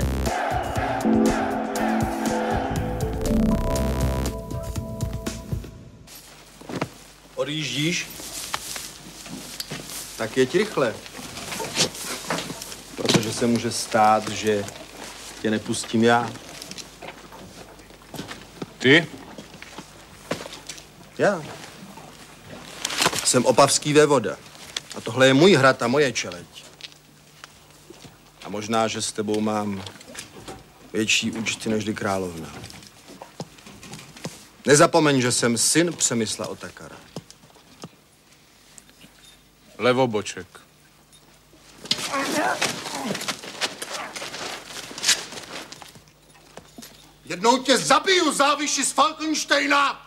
historie. Odjíždíš? Tak jeď rychle. Protože se může stát, že tě nepustím já. Ty? Já. Jsem opavský vévoda. A tohle je můj hrad a moje čeleť. Možná, že s tebou mám větší účty než královna. Nezapomeň, že jsem syn Přemysla Otakara. Levoboček. Jednou tě zabiju, záviši z Falkensteina!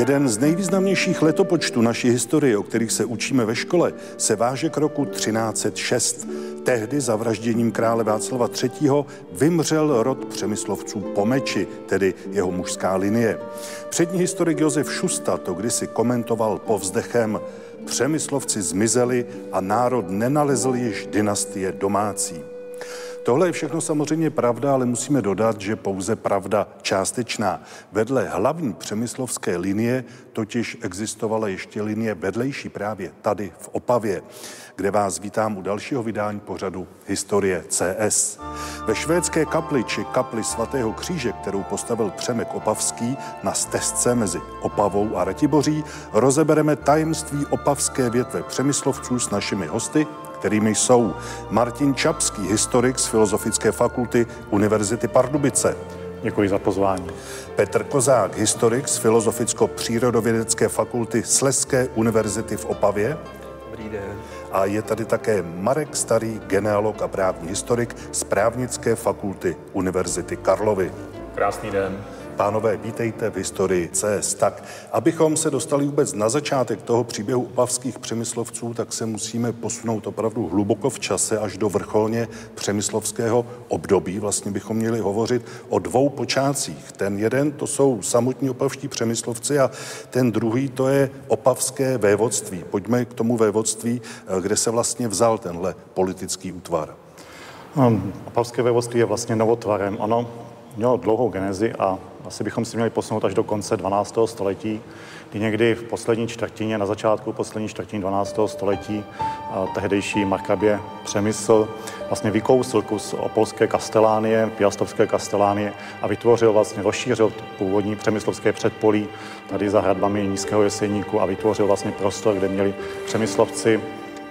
Jeden z nejvýznamnějších letopočtů naší historie, o kterých se učíme ve škole, se váže k roku 1306. Tehdy zavražděním krále Václava III. vymřel rod přemyslovců po meči, tedy jeho mužská linie. Přední historik Josef Šusta to kdysi komentoval povzdechem Přemyslovci zmizeli a národ nenalezl již dynastie domácí. Tohle je všechno samozřejmě pravda, ale musíme dodat, že pouze pravda částečná. Vedle hlavní přemyslovské linie totiž existovala ještě linie vedlejší právě tady v Opavě, kde vás vítám u dalšího vydání pořadu Historie CS. Ve švédské kapli či kapli svatého kříže, kterou postavil Přemek Opavský na stezce mezi Opavou a Ratiboří, rozebereme tajemství opavské větve přemyslovců s našimi hosty, kterými jsou Martin Čapský, historik z Filozofické fakulty Univerzity Pardubice. Děkuji za pozvání. Petr Kozák, historik z Filozoficko-přírodovědecké fakulty Sleské univerzity v Opavě. Dobrý den. A je tady také Marek Starý, genealog a právní historik z právnické fakulty Univerzity Karlovy. Krásný den. Pánové, vítejte v historii CS. Tak, abychom se dostali vůbec na začátek toho příběhu opavských přemyslovců, tak se musíme posunout opravdu hluboko v čase až do vrcholně přemyslovského období. Vlastně bychom měli hovořit o dvou počátcích. Ten jeden to jsou samotní opavští přemyslovci a ten druhý to je opavské vévodství. Pojďme k tomu vévodství, kde se vlastně vzal tenhle politický útvar. Um, opavské vévodství je vlastně novotvarem. Ono mělo dlouhou genezi a asi bychom si měli posunout až do konce 12. století, kdy někdy v poslední čtvrtině, na začátku poslední čtvrtiny 12. století, tehdejší Markabě Přemysl vlastně vykousl kus opolské kastelánie, piastovské kastelánie a vytvořil vlastně, rozšířil původní přemyslovské předpolí tady za hradbami Nízkého jeseníku a vytvořil vlastně prostor, kde měli přemyslovci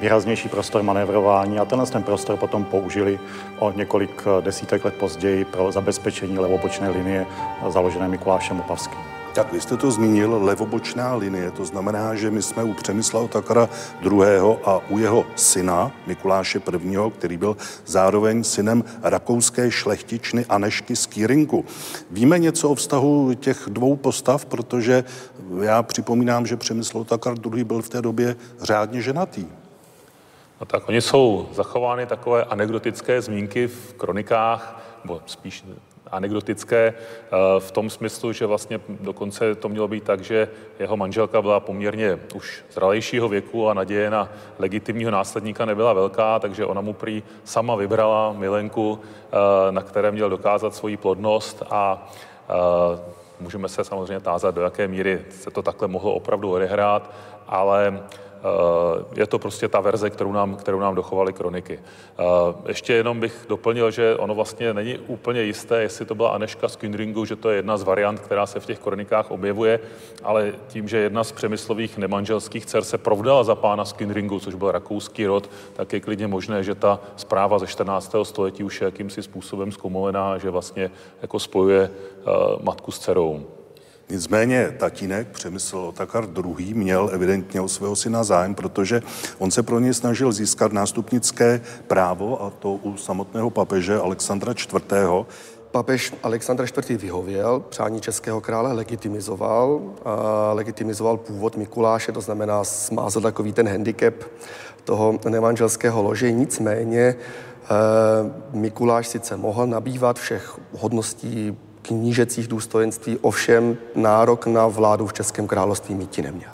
výraznější prostor manévrování a tenhle ten prostor potom použili o několik desítek let později pro zabezpečení levobočné linie založené Mikulášem Opavským. Tak vy jste to zmínil, levobočná linie, to znamená, že my jsme u Přemysla Otakara II. a u jeho syna Mikuláše I., který byl zároveň synem rakouské šlechtičny Anešky z Kýrinku. Víme něco o vztahu těch dvou postav, protože já připomínám, že Přemysl Otakar II. byl v té době řádně ženatý. No tak oni jsou zachovány takové anekdotické zmínky v kronikách, nebo spíš anekdotické eh, v tom smyslu, že vlastně dokonce to mělo být tak, že jeho manželka byla poměrně už zralejšího věku a naděje na legitimního následníka nebyla velká, takže ona mu prý sama vybrala milenku, eh, na které měl dokázat svoji plodnost a eh, můžeme se samozřejmě tázat, do jaké míry se to takhle mohlo opravdu odehrát, ale je to prostě ta verze, kterou nám, kterou nám dochovaly kroniky. Eh, ještě jenom bych doplnil, že ono vlastně není úplně jisté, jestli to byla Aneška z Kynringu, že to je jedna z variant, která se v těch kronikách objevuje, ale tím, že jedna z přemyslových nemanželských dcer se provdala za pána z Kynringu, což byl rakouský rod, tak je klidně možné, že ta zpráva ze 14. století už je jakýmsi způsobem zkomolená, že vlastně jako spojuje uh, matku s dcerou. Nicméně tatínek Přemysl Otakar II. měl evidentně o svého syna zájem, protože on se pro něj snažil získat nástupnické právo a to u samotného papeže Alexandra IV. Papež Alexandr IV. vyhověl, přání českého krále legitimizoval, a legitimizoval původ Mikuláše, to znamená smázl takový ten handicap toho nemanželského lože, nicméně Mikuláš sice mohl nabývat všech hodností knížecích důstojenství, ovšem nárok na vládu v Českém království mít neměl.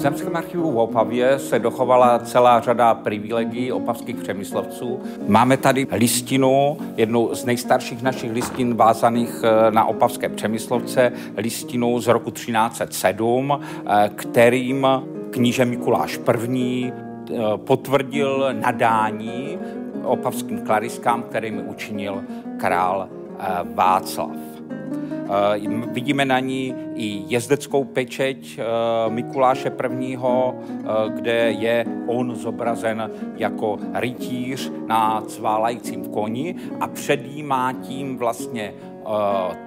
V Zemském archivu v Opavě se dochovala celá řada privilegií opavských přemyslovců. Máme tady listinu, jednu z nejstarších našich listin vázaných eh, na opavské přemyslovce, listinu z roku 1307, eh, kterým kníže Mikuláš I. Eh, potvrdil nadání opavským klariskám, kterým učinil král Václav. Eh, vidíme na ní i jezdeckou pečeť eh, Mikuláše I., eh, kde je on zobrazen jako rytíř na cválajícím koni a předjímá tím vlastně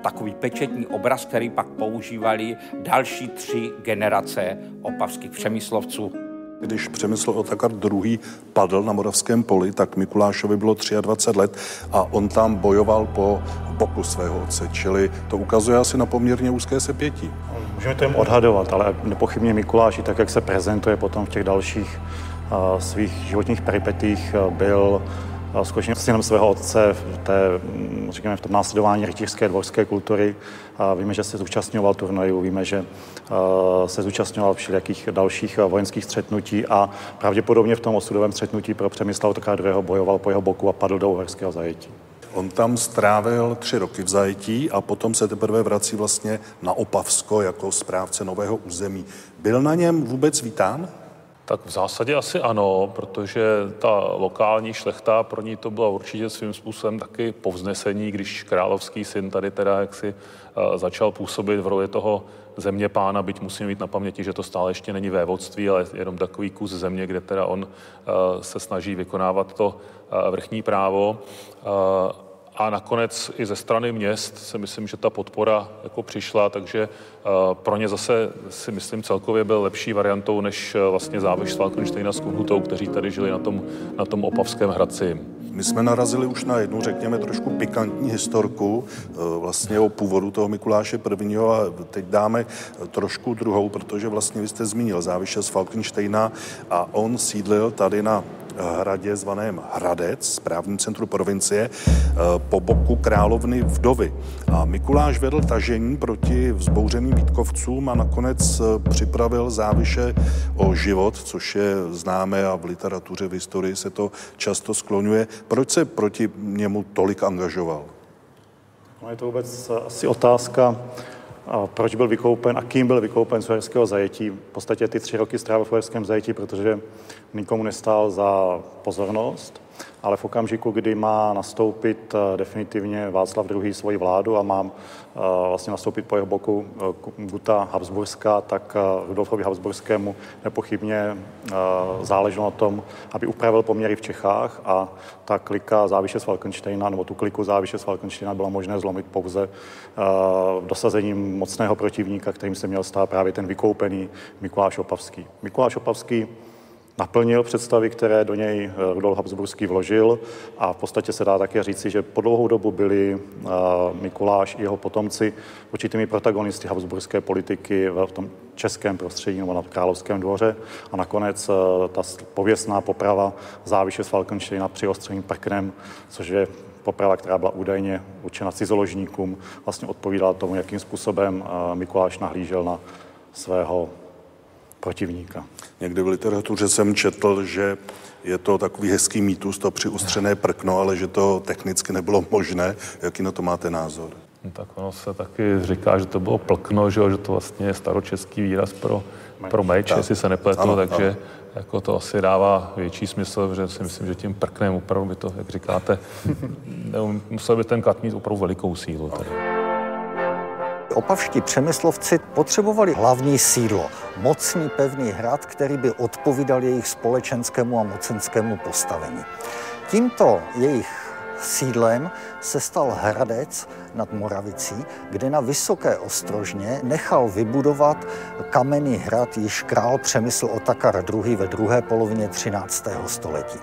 takový pečetní obraz, který pak používali další tři generace opavských přemyslovců. Když Přemysl Otakar II. padl na Moravském poli, tak Mikulášovi bylo 23 let a on tam bojoval po boku svého otce, čili to ukazuje asi na poměrně úzké sepětí. Můžeme to jen odhadovat, ale nepochybně Mikuláš, tak jak se prezentuje potom v těch dalších svých životních peripetích, byl skutečně synem svého otce v, té, mm, řekněme, v tom následování rytířské dvorské kultury. Víme, že se zúčastňoval turnajů, víme, že se zúčastňoval všelijakých dalších vojenských střetnutí a pravděpodobně v tom osudovém střetnutí pro Přemysla Otakara II. bojoval po jeho boku a padl do uherského zajetí. On tam strávil tři roky v zajetí a potom se teprve vrací vlastně na Opavsko jako správce nového území. Byl na něm vůbec vítán? Tak v zásadě asi ano, protože ta lokální šlechta, pro ní to bylo určitě svým způsobem taky povznesení, když královský syn tady teda jaksi uh, začal působit v roli toho země pána, byť musím mít na paměti, že to stále ještě není vévodství, ale jenom takový kus země, kde teda on uh, se snaží vykonávat to uh, vrchní právo. A nakonec i ze strany měst si myslím, že ta podpora jako přišla, takže eh, pro ně zase si myslím celkově byl lepší variantou než eh, vlastně závěš s Falkensteina s Kunhutou, kteří tady žili na tom, na tom Opavském Hradci. My jsme narazili už na jednu, řekněme, trošku pikantní historku eh, vlastně o původu toho Mikuláše I. a teď dáme trošku druhou, protože vlastně vy jste zmínil záviše z Falkensteina a on sídlil tady na hradě zvaném Hradec, správním centru provincie, eh, po boku královny Vdovy. A Mikuláš vedl tažení proti vzbouřeným Vítkovcům a nakonec eh, připravil záviše o život, což je známé a v literatuře, v historii se to často skloňuje. Proč se proti němu tolik angažoval? No je to vůbec asi otázka, proč byl vykoupen a kým byl vykoupen z uherského zajetí. V podstatě ty tři roky strávil v uherském zajetí, protože nikomu nestál za pozornost ale v okamžiku, kdy má nastoupit eh, definitivně Václav II. svoji vládu a má eh, vlastně nastoupit po jeho boku eh, Guta Habsburská, tak Rudolfovi Habsburskému nepochybně záleželo na tom, aby upravil poměry v Čechách a ta klika záviše z Falkensteina, nebo tu kliku záviše z Falkensteina byla možné zlomit pouze dosazením mocného protivníka, kterým se měl stát právě ten vykoupený Mikuláš Opavský. Mikuláš Opavský naplnil představy, které do něj eh, Rudolf Habsburský vložil. A v podstatě se dá také říci, že po dlouhou dobu byli eh, Mikuláš i jeho potomci určitými protagonisty habsburské politiky v tom českém prostředí nebo na královském dvoře. A nakonec eh, ta pověstná poprava záviše s Falkensteina při ostřeným prknem, což je poprava, která byla údajně určena cizoložníkům, vlastně odpovídala tomu, jakým způsobem Mikuláš nahlížel na svého protivníka. Někdy v literatuře jsem četl, že je to takový hezký mýtus, to přiustřené prkno, ale že to technicky nebylo možné. Jaký na to máte názor? No, tak ono se taky říká, že to bylo plkno, že, že to vlastně je staročeský výraz pro, pro meč, tak. jestli se nepletu, ano, takže ano. jako to asi dává větší smysl, že si myslím, že tím prknem opravdu by to, jak říkáte, musel by ten kat mít opravdu velikou sílu. Tady. Opavští přemyslovci potřebovali hlavní sídlo, mocný pevný hrad, který by odpovídal jejich společenskému a mocenskému postavení. Tímto jejich sídlem se stal Hradec nad Moravicí, kde na Vysoké ostrožně nechal vybudovat kamenný hrad již král Přemysl Otakar II. ve druhé polovině 13. století.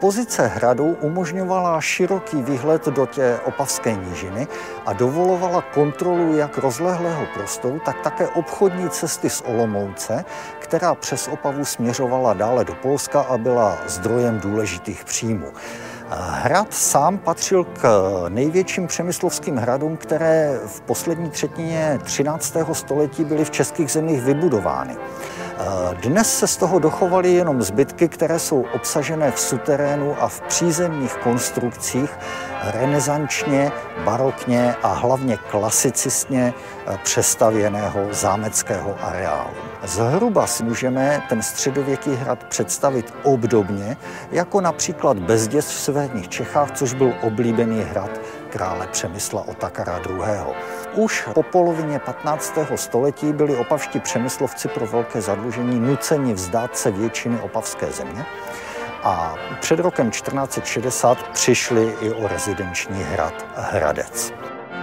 Pozice hradu umožňovala široký výhled do tě Opavské nížiny a dovolovala kontrolu jak rozlehlého prostoru, tak také obchodní cesty z Olomouce, která přes Opavu směřovala dále do Polska a byla zdrojem důležitých příjmů. Hrad sám patřil k největším přemyslovským hradům, které v poslední třetině 13. století byly v českých zemích vybudovány. Dnes se z toho dochovaly jenom zbytky, které jsou obsažené v suterénu a v přízemních konstrukcích renesančně, barokně a hlavně klasicistně přestavěného zámeckého areálu. Zhruba si můžeme ten středověký hrad představit obdobně, jako například Bezděs v severních Čechách, což byl oblíbený hrad krále Přemysla Otakara II. Už po polovině 15. století byli opavští přemyslovci pro velké zadlužení nuceni vzdát se většiny opavské země a před rokem 1460 přišli i o rezidenční hrad Hradec.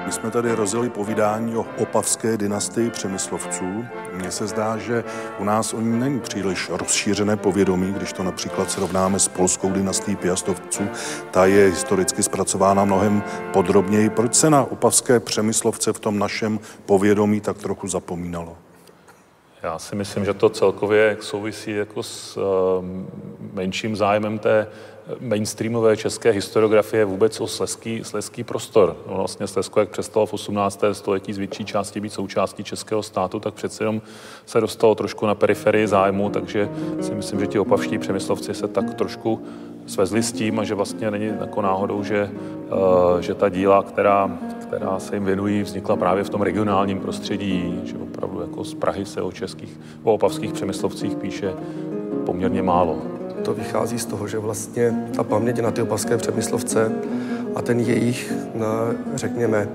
My jsme tady rozjeli povídání o opavské dynastii přemyslovců. Mně se zdá, že u nás o ní není příliš rozšířené povědomí, když to například srovnáme s polskou dynastií Piastovců. Ta je historicky zpracována mnohem podrobněji. Proč se na opavské přemyslovce v tom našem povědomí tak trochu zapomínalo? Já si myslím, že to celkově souvisí jako s uh, menším zájmem té mainstreamové české historiografie vůbec o sleský, sleský prostor. No vlastně Slesko, jak přestalo v 18. století z větší části být součástí českého státu, tak přece jenom se dostalo trošku na periferii zájmu, takže si myslím, že ti opavští přemyslovci se tak trošku svezli s tím a že vlastně není jako náhodou, že, uh, že ta díla, která, která se jim věnují, vznikla právě v tom regionálním prostředí, že opravdu jako z Prahy se o českých, o opavských přemyslovcích píše poměrně málo. To vychází z toho, že vlastně ta paměť na ty opavské přemyslovce a ten jejich, řekněme,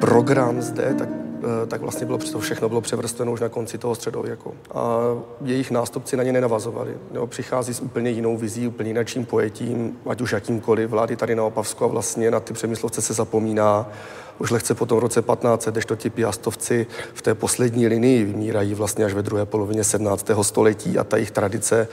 program zde, tak, eh, tak vlastně bylo, to všechno bylo převrstveno už na konci toho středověku. A jejich nástupci na ně nenavazovali. Jo, přichází s úplně jinou vizí, úplně jiným pojetím, ať už jakýmkoliv vlády tady na Opavsku a vlastně na ty přemyslovce se zapomíná už lehce po tom roce 15, to ti piastovci v té poslední linii vymírají vlastně až ve druhé polovině 17. století a ta jejich tradice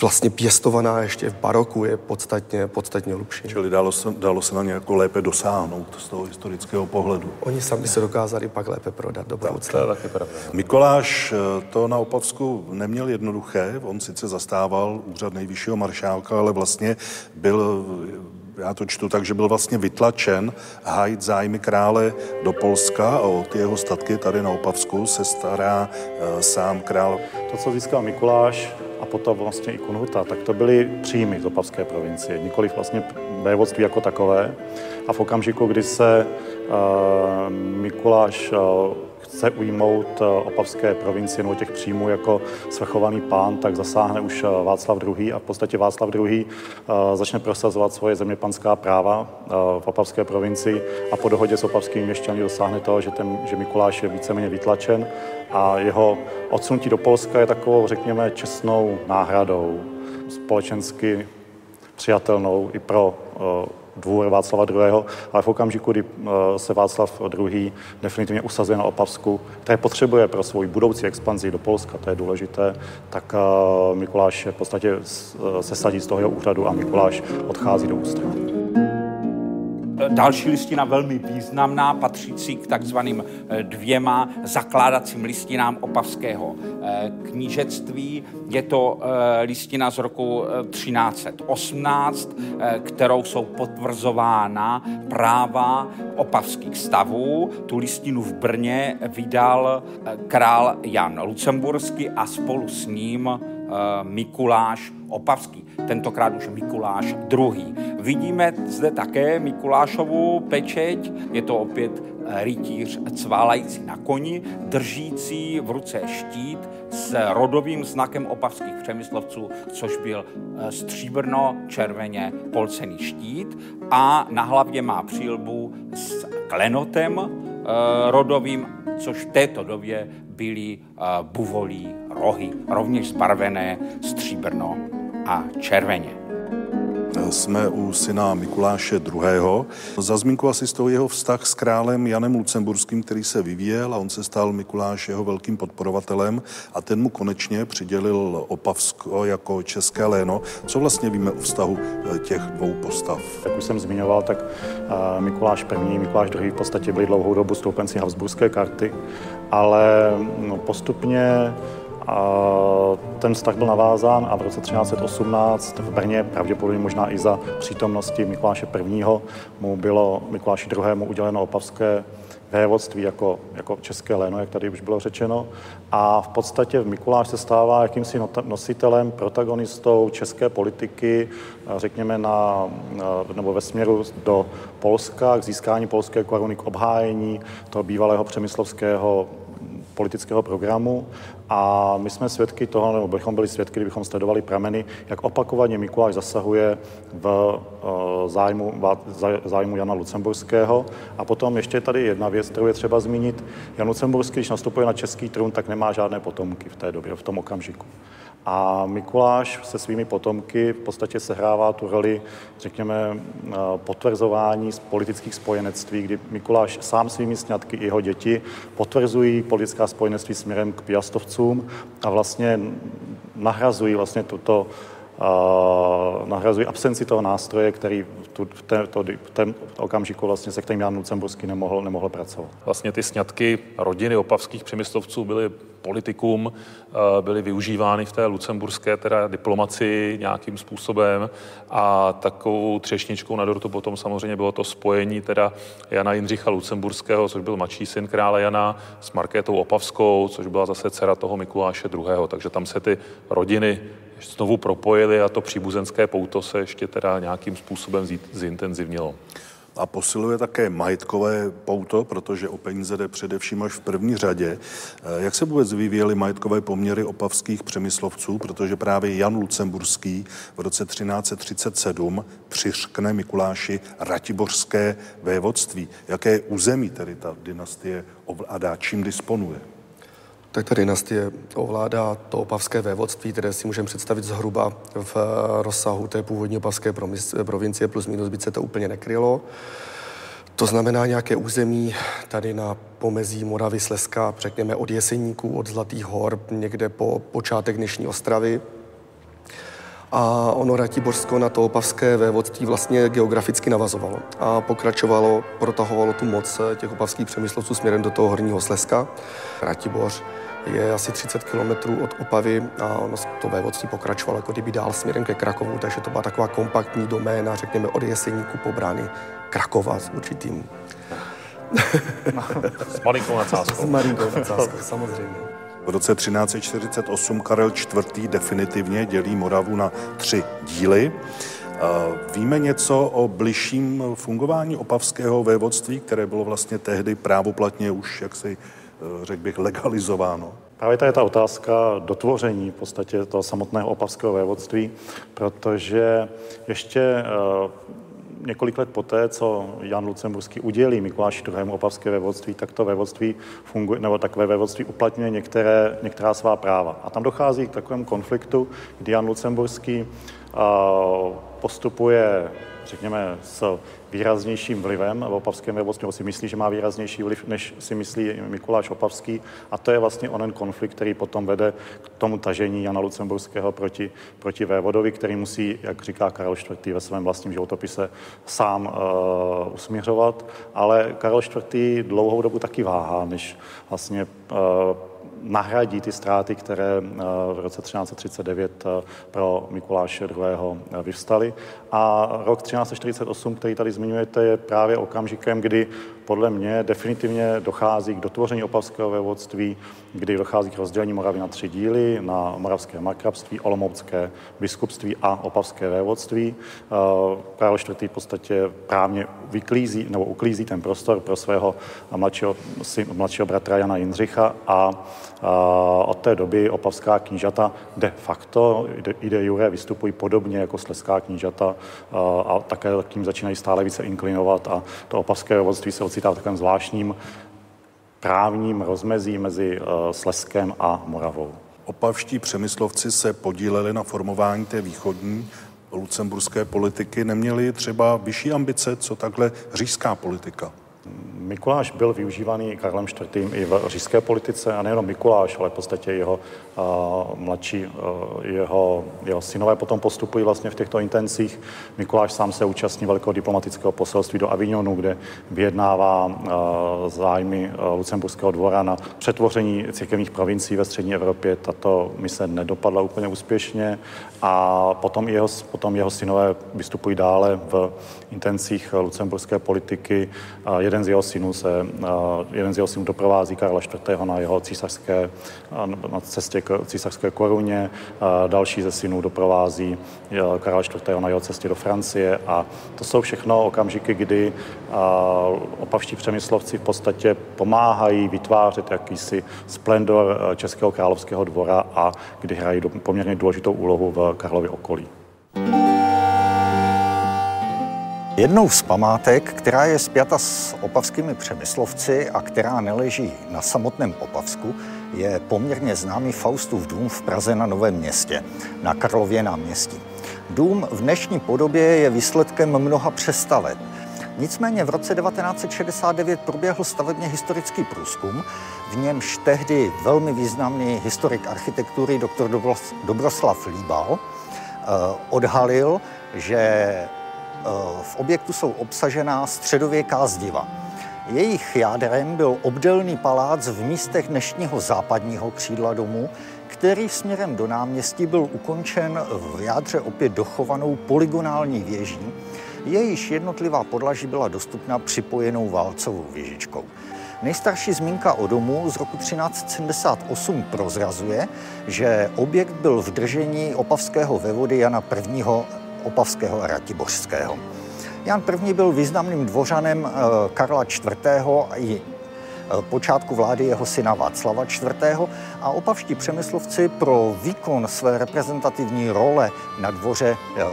vlastně pěstovaná ještě v baroku je podstatně, podstatně hlubší. Čili dalo se, dalo se na ně jako lépe dosáhnout z toho historického pohledu. Oni sami se dokázali pak lépe prodat do budoucna. To je taky pravda. Mikoláš eh, to na Opavsku neměl jednoduché. On sice zastával úřad nejvyššího maršálka, ale vlastně byl já to čtu tak, že byl vlastně vytlačen hájit zájmy krále do Polska a o ty jeho statky tady na Opavsku se stará uh, sám král. To, co získal Mikuláš a potom vlastně i Kunhuta, tak to byly příjmy z Opavské provincie, nikoli vlastně vévodství jako takové. A v okamžiku, kdy se uh, Mikuláš uh, chce ujmout eh, opavské provincie nebo těch příjmů jako svrchovaný pán, tak zasáhne už eh, Václav II. a v podstatě Václav II. Eh, začne prosazovat svoje zeměpanská práva v opavské provincii a po dohodě s opavskými měšťany dosáhne toho, že, ten, že Mikuláš je víceméně vytlačen a jeho odsunutí do Polska je takovou, řekněme, čestnou náhradou, společensky přijatelnou i pro dvůr Václava II., ale v okamžiku, kdy eh, se Václav II. definitivně usazuje na Opavsku, které potřebuje pro svou budoucí expanzi do Polska, to je důležité, tak eh, Mikuláš v podstatě eh, se sadí z toho jeho úřadu a Mikuláš odchází do ústředí. Další listina velmi významná, patřící k takzvaným eh, dvěma zakládacím listinám opavského eh, knížectví. Je to eh, listina z roku 1318, kterou jsou potvrzována práva opavských stavů. Tu listinu v Brně vydal král Jan Lucemburský a spolu s ním Mikuláš Opavský, tentokrát už Mikuláš II. Vidíme zde také Mikulášovu pečeť, je to opět eh, rytíř cválající na koni, držící v ruce štít s rodovým znakem opavských přemyslovců, což byl eh, stříbrno-červeně polcený štít a na hlavě má přílbu s klenotem eh, rodovým, což v této době byly buvolí rohy, rovněž zbarvené stříbrno a červeně. Jsme u syna Mikuláše II. Za zmínku asi stojí jeho vztah s králem Janem Lucemburským, který se vyvíjel a on se stal Mikuláš jeho velkým podporovatelem a ten mu konečně přidělil Opavsko jako české léno. Co vlastně víme o vztahu eh, těch dvou postav? Jak už jsem zmiňoval, tak eh, Mikuláš I. Mikuláš II. v podstatě byli dlouhou dobu stoupenci Habsburské karty, ale no, postupně A ten vztah byl navázán a v roce 1318 v Brně, pravděpodobně možná i za přítomnosti Mikuláše I. mu bylo Mikuláši II. uděleno opavské vévodství jako, jako české léno, jak tady už bylo řečeno. A v podstatě Mikuláš se stává jakýmsi nositelem, protagonistou české politiky, řekněme, na, nebo ve směru do Polska, k získání polské koruny, k obhájení toho bývalého přemyslovského politického programu a my jsme svědky toho, nebo bychom byli svědky, kdybychom sledovali prameny, jak opakovaně Mikuláš zasahuje v eh, zájmu, zájmu Jana Lucemburského. A potom ještě tady jedna věc, kterou je třeba zmínit. Jan Lucemburský, když nastupuje na český trůn, tak nemá žádné potomky v té době, v tom okamžiku. A Mikuláš se svými potomky v podstatě sehrává tu roli, řekněme, eh, potvrzování z politických spojenectví, kdy Mikuláš sám svými sňatky i jeho děti potvrzují politická spojenectví směrem k piastovcům a vlastně nahrazují vlastně tuto uh, nahrazují absenci toho nástroje, který tu, v, té, to, okamžiku vlastně se kterým Jan Lucemburský nemohl, nemohl pracovat. Vlastně ty sňatky rodiny opavských přemyslovců byly politikum eh, byly využívány v té lucemburské teda diplomaci nějakým způsobem a takovou třešničkou na dortu potom samozřejmě bylo to spojení teda Jana Jindřicha Lucemburského, což byl mladší syn krále Jana, s Markétou Opavskou, což byla zase dcera toho Mikuláše II. Takže tam se ty rodiny znovu propojily a to příbuzenské pouto se ještě teda nějakým způsobem zintenzivnilo a posiluje také majetkové pouto, protože o peníze jde především až v první řadě. Eh, jak se vůbec vyvíjely majetkové poměry opavských přemyslovců, protože právě Jan Lucemburský v roce 1337 přiřkne Mikuláši Ratibořské vévodství. Jaké území tedy ta dynastie ovládá, čím disponuje? Tak ta dynastie ovládá to opavské vévodství, které si můžeme představit zhruba v rozsahu té původní opavské provincie, plus minus by se to úplně nekrylo. To znamená nějaké území tady na pomezí Moravy, Slezska, řekněme od Jeseníků, od Zlatých hor, někde po počátek dnešní Ostravy. A ono Ratiborsko na to opavské vévodství vlastně geograficky navazovalo a pokračovalo, protahovalo tu moc těch opavských přemyslovců směrem do toho horního Slezska. Ratiboř je asi 30 kilometrů od Opavy a ono to vévodství pokračovalo jako kdyby dál směrem ke Krakovu, takže to byla taková kompaktní doména, řekněme od Jeseníku po brány Krakova s určitým... s malinkou nadsázkou. S malinkou nadsázkou, samozřejmě. V roce 1348 Karel IV. definitivně dělí Moravu na tři díly. Víme něco o bližším fungování opavského vévodství, které bylo vlastně tehdy právoplatně už jaksi řekl bych, legalizováno? Právě to je ta otázka dotvoření v podstatě toho samotného opavského vévodství, protože ještě eh, několik let poté, co Jan Lucemburský udělí Mikuláši II. opavské vévodství, tak to vévodství funguje, nebo takové vévodství uplatňuje některé, některá svá práva. A tam dochází k takovému konfliktu, kdy Jan Lucemburský uh, postupuje, řekněme, s výraznějším vlivem v opavském vévodství, si myslí, že má výraznější vliv, než si myslí Mikuláš Opavský. A to je vlastně onen konflikt, který potom vede k tomu tažení Jana Lucemburského proti, proti vévodovi, který musí, jak říká Karel IV. ve svém vlastním životopise, sám uh, usměřovat. Ale Karel IV. dlouhou dobu taky váhá, než vlastně uh, nahradí ty ztráty, které eh, v roce 1339 eh, pro Mikuláše II. Vyvstaly. A rok 1348, který tady zmiňujete, je právě okamžikem, kdy podle mě definitivně dochází k dotvoření opavského vévodství, kdy dochází k rozdělení Moravy na tři díly, na moravské markrabství, olomoucké biskupství a opavské vévodství. Karel IV. v podstatě právně vyklízí nebo uklízí ten prostor pro svého mladšího, mladšího bratra Jana Jindřicha a od té doby opavská knížata de facto, i de jure, vystupují podobně jako sleská knížata a také tím začínají stále více inklinovat a to opavské vodství se ocitá v takovém zvláštním právním rozmezí mezi Sleskem a Moravou. Opavští přemyslovci se podíleli na formování té východní lucemburské politiky. Neměli třeba vyšší ambice, co takhle říšská politika? Mikuláš byl využívaný Karlem IV. i v říšské politice a nejenom Mikuláš, ale v podstatě jeho uh, mladší, uh, jeho, jeho synové potom postupují vlastně v těchto intencích. Mikuláš sám se účastní velkého diplomatického poselství do Avignonu, kde vyjednává uh, zájmy uh, Lucemburského dvora na přetvoření církevních provincií ve střední Evropě. Tato mise nedopadla úplně úspěšně a potom jeho, potom jeho synové vystupují dále v intencích lucemburské politiky. Jeden z jeho synů se, jeden z jeho synů doprovází Karla IV. na jeho císařské, na cestě k císařské koruně, další ze synů doprovází Karla IV. na jeho cestě do Francie a to jsou všechno okamžiky, kdy opavští přemyslovci v podstatě pomáhají vytvářet jakýsi splendor Českého královského dvora a kdy hrají poměrně důležitou úlohu v Karlově okolí. Jednou z památek, která je spjata s opavskými přemyslovci a která neleží na samotném Opavsku, je poměrně známý Faustův dům v Praze na Novém městě, na Karlově náměstí. Dům v dnešní podobě je výsledkem mnoha přestaveb. Nicméně v roce 1969 proběhl stavebně historický průzkum, v němž tehdy velmi významný historik architektury dr. Dobroslav Líbal eh, odhalil, že v objektu jsou obsažená středověká zdiva. Jejich jádrem byl obdelný palác v místech dnešního západního křídla domu, který směrem do náměstí byl ukončen v jádře opět dochovanou polygonální věží, jejíž jednotlivá podlaží byla dostupná připojenou válcovou věžičkou. Nejstarší zmínka o domu z roku 1378 prozrazuje, že objekt byl v držení opavského vevody Jana I. Opavského a Ratibořského. Jan I. byl významným dvořanem eh, Karla IV. i eh, počátku vlády jeho syna Václava IV. a opavští přemyslovci pro výkon své reprezentativní role na dvoře eh,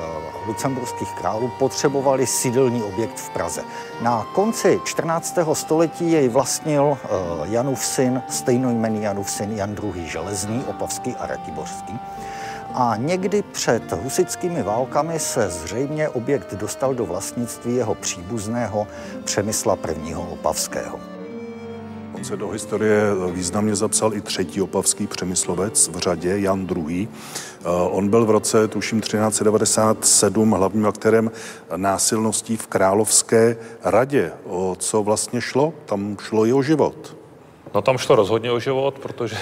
lucemburských králů potřebovali sídelní objekt v Praze. Na konci 14. století jej vlastnil Janův syn, stejnojmený Janův syn Jan II. Železný, opavský a ratibořský a někdy před husickými válkami se zřejmě objekt dostal do vlastnictví jeho příbuzného Přemysla I. Opavského. On se do historie významně zapsal i třetí opavský přemyslovec v řadě, Jan II. Eh, on byl v roce, tuším, 1397 hlavním aktérem násilností v Královské radě. O co vlastně šlo? Tam šlo i o život. No tam šlo rozhodně o život, protože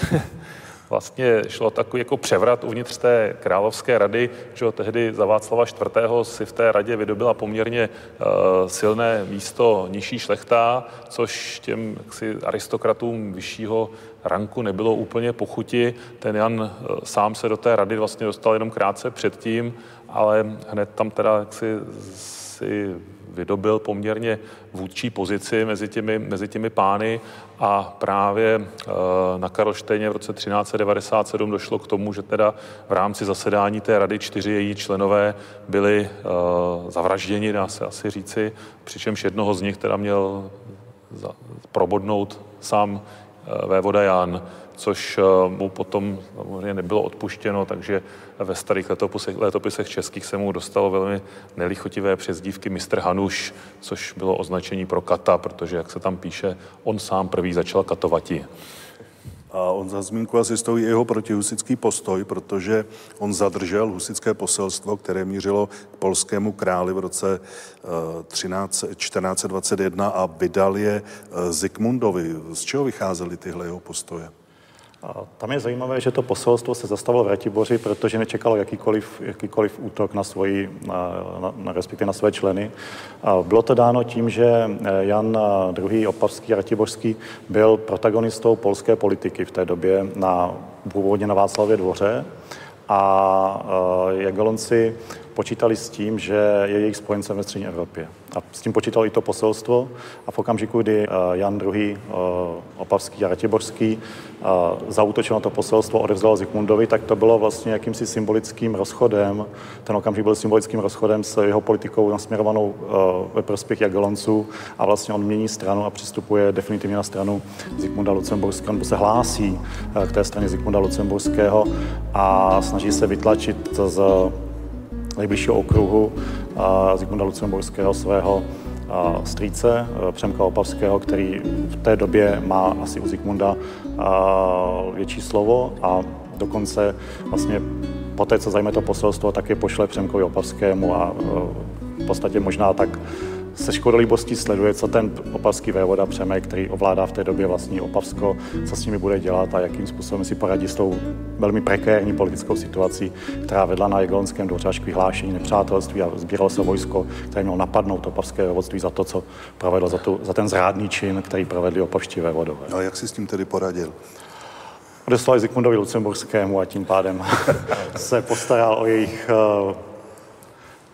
vlastně šlo takový jako převrat uvnitř té královské rady, že tehdy za Václava IV. si v té radě vydobila poměrně uh, silné místo nižší šlechta, což těm jaksi, aristokratům vyššího ranku nebylo úplně pochuti. Ten Jan uh, sám se do té rady vlastně dostal jenom krátce předtím, ale hned tam teda jaksi si vydobil poměrně vůdčí pozici mezi těmi, mezi těmi pány a právě eh, na Karlštejně v roce 1397 došlo k tomu, že teda v rámci zasedání té rady čtyři její členové byli eh, zavražděni, dá se asi říci, přičemž jednoho z nich teda měl probodnout sám eh, vévoda Jan což eh, mu potom samozřejmě nebylo odpuštěno, takže ve starých letopisech, letopisech českých se mu dostalo velmi nelichotivé přezdívky mistr Hanuš, což bylo označení pro kata, protože, jak se tam píše, on sám prvý začal katovati. A on za zmínku asi stojí jeho protihusický postoj, protože on zadržel husické poselstvo, které mířilo k polskému králi v roce 13, eh, 1421 a vydal je eh, Zikmundovi. Z čeho vycházely tyhle jeho postoje? A tam je zajímavé, že to poselstvo se zastavilo v Ratiboři, protože nečekalo jakýkoliv, jakýkoliv útok na, svoji, na, na, respektive na své členy. A bylo to dáno tím, že eh, Jan II. Opavský Ratibořský byl protagonistou polské politiky v té době na původně na Václavě dvoře a uh, Jagelonci počítali s tím, že je jejich spojencem ve střední Evropě. A s tím počítalo i to poselstvo. A v okamžiku, kdy uh, Jan II. Uh, Opavský a Ratiborský uh, zautočil na to poselstvo, odevzdal Zikmundovi, tak to bylo vlastně jakýmsi symbolickým rozchodem. Ten okamžik byl symbolickým rozchodem s jeho politikou nasměrovanou ve prospěch Jagelonců a vlastně on mění stranu a přistupuje definitivně na stranu Zikmunda Lucemburského, nebo se hlásí k té straně Zikmunda Lucemburského a snaží se vytlačit z nejbližšího okruhu Zikmunda Lucemburského svého strýce Přemka Opavského, který v té době má asi u Zikmunda větší slovo a dokonce vlastně poté, co zajme to poselstvo, tak je pošle Přemkovi Opavskému a v podstatě možná tak se škodolibostí sleduje, co ten opavský vévoda Přemek, který ovládá v té době vlastní Opavsko, co s nimi bude dělat a jakým způsobem si poradí s tou velmi prekérní politickou situací, která vedla na až k vyhlášení nepřátelství a sbíralo se vojsko, které mělo napadnout opavské vévodství za to, co provedlo, za, tu, za ten zrádný čin, který provedli opavští vévodové. A jak si s tím tedy poradil? Odeslali Zikmundovi Lucemburskému a tím pádem se postaral o jejich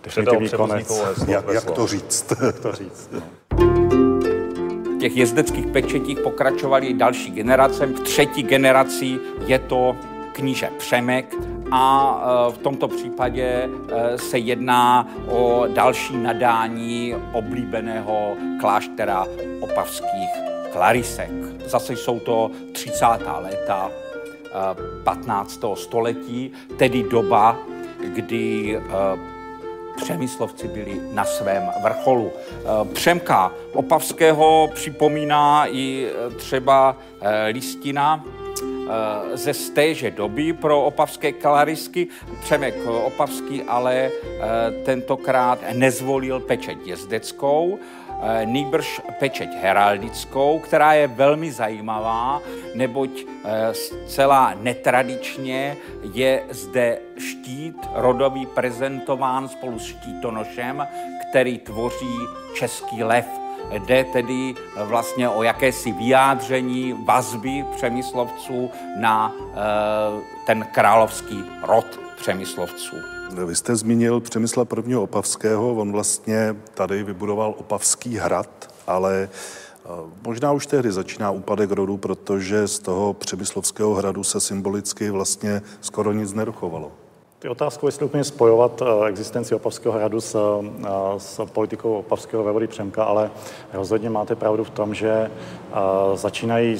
definitivní konec. Jak, jak to říct? Jak to říct no. V těch jezdeckých pečetích pokračovaly další generace. V třetí generaci je to kníže Přemek, a e, v tomto případě e, se jedná o další nadání oblíbeného kláštera opavských klarisek. Zase jsou to 30. léta 15. E, století, tedy doba, kdy Přemyslovci byli na svém vrcholu. Eh, Přemka Opavského připomíná i eh, třeba eh, listina ze stéže doby pro opavské kalarisky. Přemek Opavský ale tentokrát nezvolil pečeť jezdeckou, nýbrž pečeť heraldickou, která je velmi zajímavá, neboť eh, zcela netradičně je zde štít rodový prezentován spolu s štítonošem, který tvoří český lev. Jde tedy vlastně o jakési vyjádření vazby přemyslovců na eh, ten královský rod přemyslovců. Vy jste zmínil Přemysla prvního Opavského, on vlastně tady vybudoval Opavský hrad, ale eh, Možná už tehdy začíná úpadek rodu, protože z toho Přemyslovského hradu se symbolicky vlastně skoro nic nedochovalo. Je otázkou, jestli úplně spojovat eh, existenci Opavského hradu s, eh, s politikou Opavského vévody Přemka, ale rozhodně máte pravdu v tom, že začínají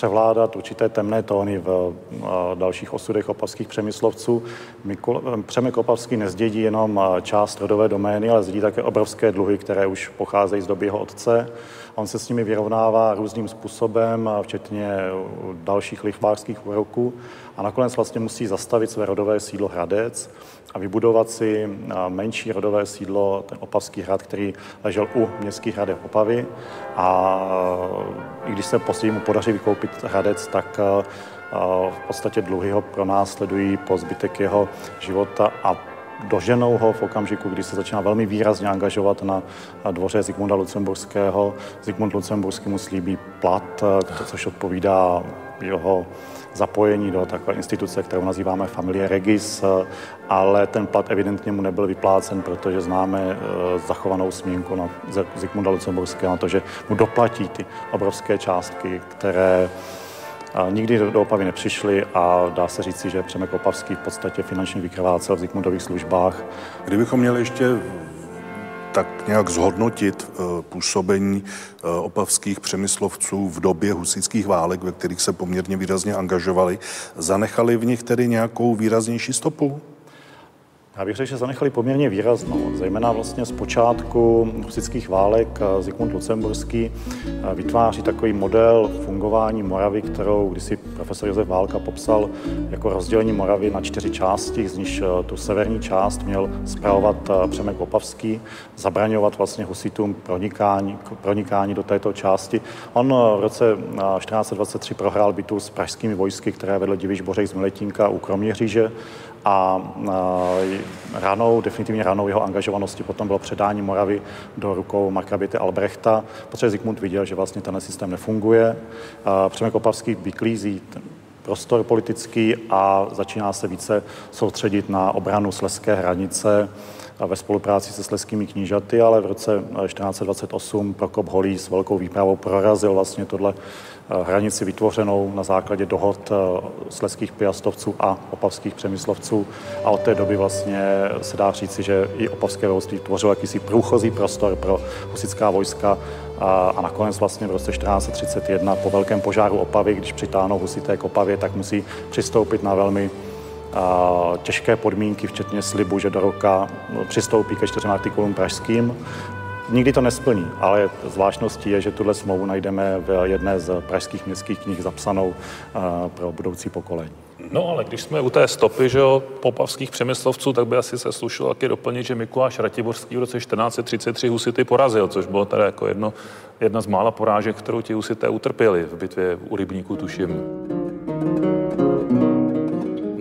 převládat určité temné tóny v dalších osudech opavských přemyslovců. Mikul, Přemek Opavský nezdědí jenom část rodové domény, ale zdědí také obrovské dluhy, které už pocházejí z doby jeho otce. On se s nimi vyrovnává různým způsobem, včetně dalších lichvářských úroků a nakonec vlastně musí zastavit své rodové sídlo Hradec a vybudovat si menší rodové sídlo, ten Opavský hrad, který ležel u městských hradech Opavy. A i když se později mu podaří vykoupit Hradec, tak v podstatě dluhy ho pronásledují po zbytek jeho života a doženou ho v okamžiku, kdy se začíná velmi výrazně angažovat na dvoře Zikmunda Lucemburského. Zikmund Lucemburský mu slíbí plat, což odpovídá jeho zapojení do takové instituce, kterou nazýváme Familie Regis, ale ten plat evidentně mu nebyl vyplácen, protože známe eh, zachovanou smínku na Zikmunda Lucemburského na to, že mu doplatí ty obrovské částky, které eh, nikdy do Opavy nepřišly a dá se říci, že Přemek Opavský v podstatě finančně vykrvácel v Zikmundových službách. Kdybychom měli ještě tak nějak zhodnotit eh, působení eh, opavských přemyslovců v době husických válek, ve kterých se poměrně výrazně angažovali. Zanechali v nich tedy nějakou výraznější stopu? Já bych řekl, že zanechali poměrně výraznou, zejména vlastně z počátku husických válek eh, Zikmund Lucemburský eh, vytváří takový model fungování Moravy, kterou kdysi profesor Josef Válka popsal jako rozdělení Moravy na čtyři části, z níž eh, tu severní část měl zpravovat Přemek Opavský, zabraňovat vlastně husitům pronikání, pronikání do této části. On v roce 1423 prohrál bitvu s pražskými vojsky, které vedl Diviš Bořek z Miletínka u Kroměříže a ranou, definitivně ranou jeho angažovanosti potom bylo předání Moravy do rukou Markabity Albrechta, protože Zikmund viděl, že vlastně ten systém nefunguje. Přemek Opavský vyklízí prostor politický a začíná se více soustředit na obranu sleské hranice ve spolupráci se sleskými knížaty, ale v roce 1428 Prokop Holý s velkou výpravou prorazil vlastně tohle hranici vytvořenou na základě dohod eh, sleských piastovců a opavských přemyslovců. A od té doby vlastně se dá říci, že i opavské vévodství tvořilo jakýsi průchozí prostor pro husická vojska. A, a nakonec vlastně v roce 1431 po velkém požáru Opavy, když přitáhnou husité k Opavě, tak musí přistoupit na velmi těžké podmínky, včetně slibu, že do roka no, přistoupí ke čtyřem artikulům pražským nikdy to nesplní, ale zvláštností je, že tuhle smlouvu najdeme v jedné z pražských městských knih zapsanou pro budoucí pokolení. No ale když jsme u té stopy, že jo, popavských přemyslovců, tak by asi se slušilo taky doplnit, že Mikuláš Ratiborský v roce 1433 husity porazil, což bylo teda jako jedno, jedna z mála porážek, kterou ti husité utrpěli v bitvě u Rybníku, tuším.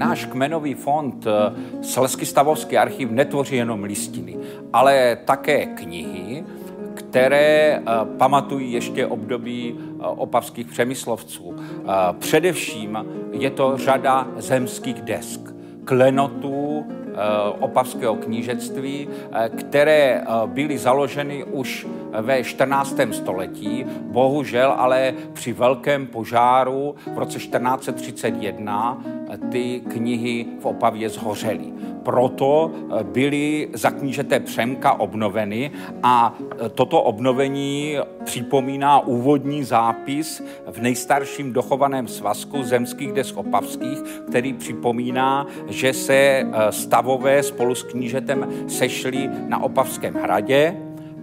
Náš kmenový fond eh, Slesky stavovský archiv netvoří jenom listiny, ale také knihy, které eh, pamatují ještě období eh, opavských přemyslovců. Především je to řada zemských desk, klenotů, opavského knížectví, které byly založeny už ve 14. století. Bohužel ale při velkém požáru v roce 1431 ty knihy v Opavě zhořely. Proto eh, byly za knížete Přemka obnoveny a eh, toto obnovení připomíná úvodní zápis v nejstarším dochovaném svazku zemských desk opavských, který připomíná, že se eh, stavové spolu s knížetem sešli na Opavském hradě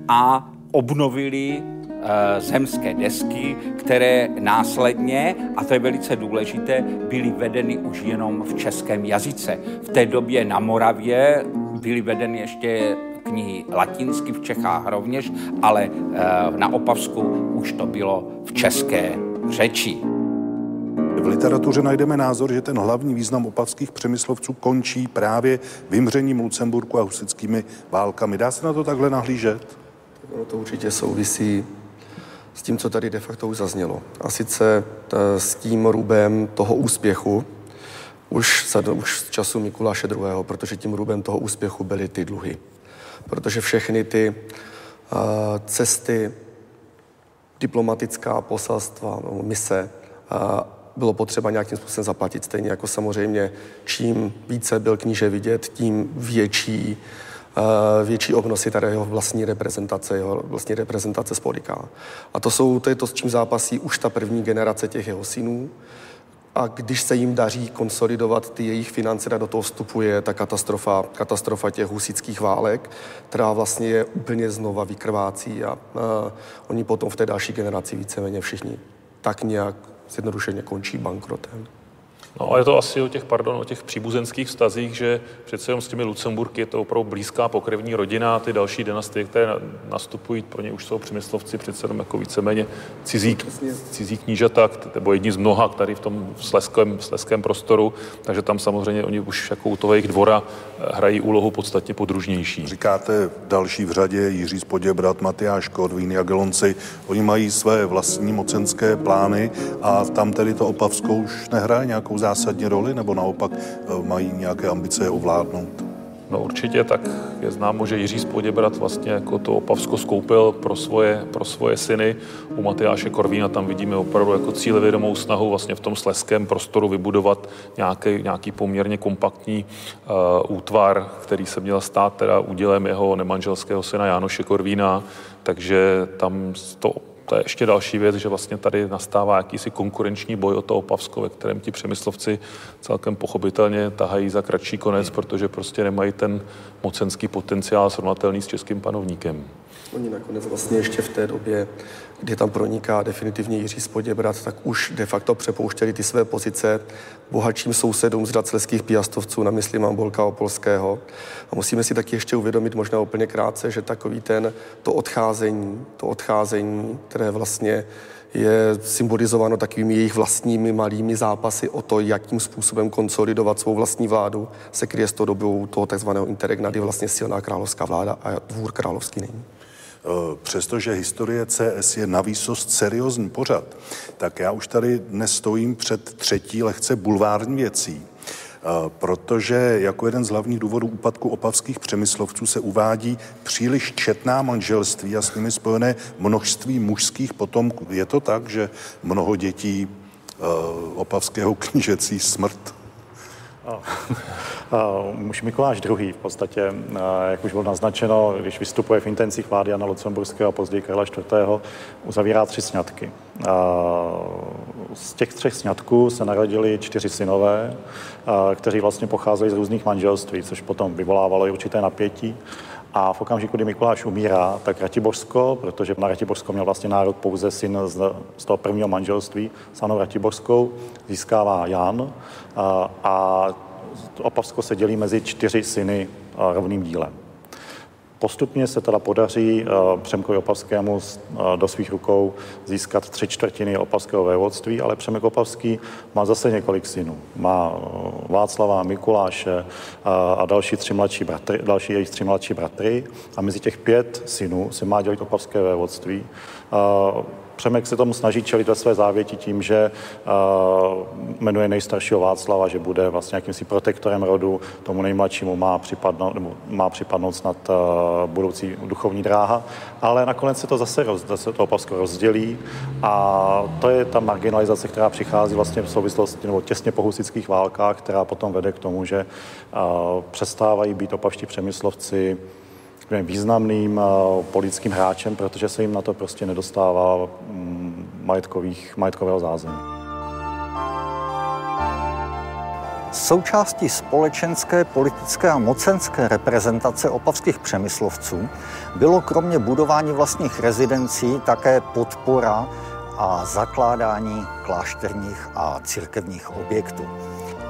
a obnovili Eh, zemské desky, které následně, a to je velice důležité, byly vedeny už jenom v českém jazyce. V té době na Moravě byly vedeny ještě knihy latinsky v Čechách rovněž, ale eh, na Opavsku už to bylo v české řeči. V literatuře najdeme názor, že ten hlavní význam opavských přemyslovců končí právě vymřením Lucemburku a husickými válkami. Dá se na to takhle nahlížet? Ono to určitě souvisí s tím, co tady de facto už zaznělo. A sice t- s tím rubem toho úspěchu, už, za, už z času Mikuláše II., protože tím rubem toho úspěchu byly ty dluhy. Protože všechny ty uh, cesty, diplomatická poselstva, no, mise, uh, bylo potřeba nějakým způsobem zaplatit. Stejně jako samozřejmě, čím více byl kníže vidět, tím větší Eh, větší obnosy tady jeho vlastní reprezentace, jeho vlastní reprezentace spodika. A to, jsou, to je to, s čím zápasí už ta první generace těch jeho synů. A když se jim daří konsolidovat ty jejich finance, do toho vstupuje ta katastrofa, katastrofa těch husických válek, která vlastně je úplně znova vykrvácí a, a oni potom v té další generaci víceméně všichni tak nějak zjednodušeně končí bankrotem. No a je to asi o těch, pardon, o těch příbuzenských vztazích, že přece jenom s těmi Lucemburky je to opravdu blízká pokrevní rodina a ty další dynastie, které nastupují, pro ně už jsou přemyslovci přece jenom jako víceméně cizí, cizí knížata, nebo jedni z mnoha, tady v tom sleském, sleském prostoru, takže tam samozřejmě oni už jako u toho jejich dvora eh, hrají úlohu podstatně podružnější. Říkáte další v řadě Jiří Spoděbrat, Matyáš Korvín, Jagelonci, oni mají své vlastní mocenské plány a tam tedy to Opavskou už nehraje nějakou zásadní roli, nebo naopak eh, mají nějaké ambice je ovládnout? No určitě, tak je známo, že Jiří Spoděbrat vlastně jako to Opavsko skoupil pro svoje, pro svoje syny. U Matyáše Korvína tam vidíme opravdu jako cílevědomou snahu vlastně v tom sleském prostoru vybudovat nějaký, nějaký poměrně kompaktní uh, útvar, který se měl stát teda údělem jeho nemanželského syna Jánoše Korvína, takže tam to to je ještě další věc, že vlastně tady nastává jakýsi konkurenční boj o to Opavsko, ve kterém ti přemyslovci celkem pochopitelně tahají za kratší konec, protože prostě nemají ten mocenský potenciál srovnatelný s českým panovníkem. Oni nakonec vlastně ještě v té době, kdy tam proniká definitivně Jiří Spoděbrat, tak už de facto přepouštěli ty své pozice bohatším sousedům z řad sleských piastovců, na mysli mám Bolka Opolského. A musíme si taky ještě uvědomit možná úplně krátce, že takový ten, to odcházení, to odcházení, které vlastně je symbolizováno takovými jejich vlastními malými zápasy o to, jakým způsobem konsolidovat svou vlastní vládu, se kryje s tou dobou toho takzvaného interregna, kdy vlastně silná královská vláda a dvůr královský není. Eh, přestože historie CS je na výsost seriózní pořad, tak já už tady nestojím před třetí lehce bulvární věcí, eh, protože jako jeden z hlavních důvodů úpadku opavských přemyslovců se uvádí příliš četná manželství a s nimi spojené množství mužských potomků. Je to tak, že mnoho dětí eh, opavského knížecí smrt Už Mikuláš II. v podstatě, jak už bylo naznačeno, když vystupuje v intencích vlády Jana Lucemburského a později Karla IV. uzavírá tři sňatky. Z těch třech sňatků se narodili čtyři synové, kteří vlastně pocházejí z různých manželství, což potom vyvolávalo i určité napětí. A v okamžiku, kdy Mikuláš umírá, tak Ratiborsko, protože na Ratiborsko měl vlastně národ pouze syn z, z toho prvního manželství s Anou Ratiborskou, získává Jan a, a Opavsko se dělí mezi čtyři syny rovným dílem. Postupně se teda podaří uh, Přemkovi Opavskému uh, do svých rukou získat tři čtvrtiny opavského vévodství, ale Přemek Opavský má zase několik synů. Má uh, Václava, Mikuláše a další tři mladší bratry, další jejich tři mladší bratry a mezi těch pět synů se má dělit opavské vévodství. Přemek se tomu snaží čelit ve své závěti tím, že uh, jmenuje nejstaršího Václava, že bude vlastně jakýmsi protektorem rodu, tomu nejmladšímu má připadnout, nebo má připadnout snad uh, budoucí duchovní dráha, ale nakonec se to zase, roz, zase to Opavsko rozdělí a to je ta marginalizace, která přichází vlastně v souvislosti nebo těsně po husických válkách, která potom vede k tomu, že uh, přestávají být opavští přemyslovci významným eh, politickým hráčem, protože se jim na to prostě nedostává mm, majetkových, majetkového zázemí. Součástí společenské, politické a mocenské reprezentace opavských přemyslovců bylo kromě budování vlastních rezidencí také podpora a zakládání klášterních a církevních objektů.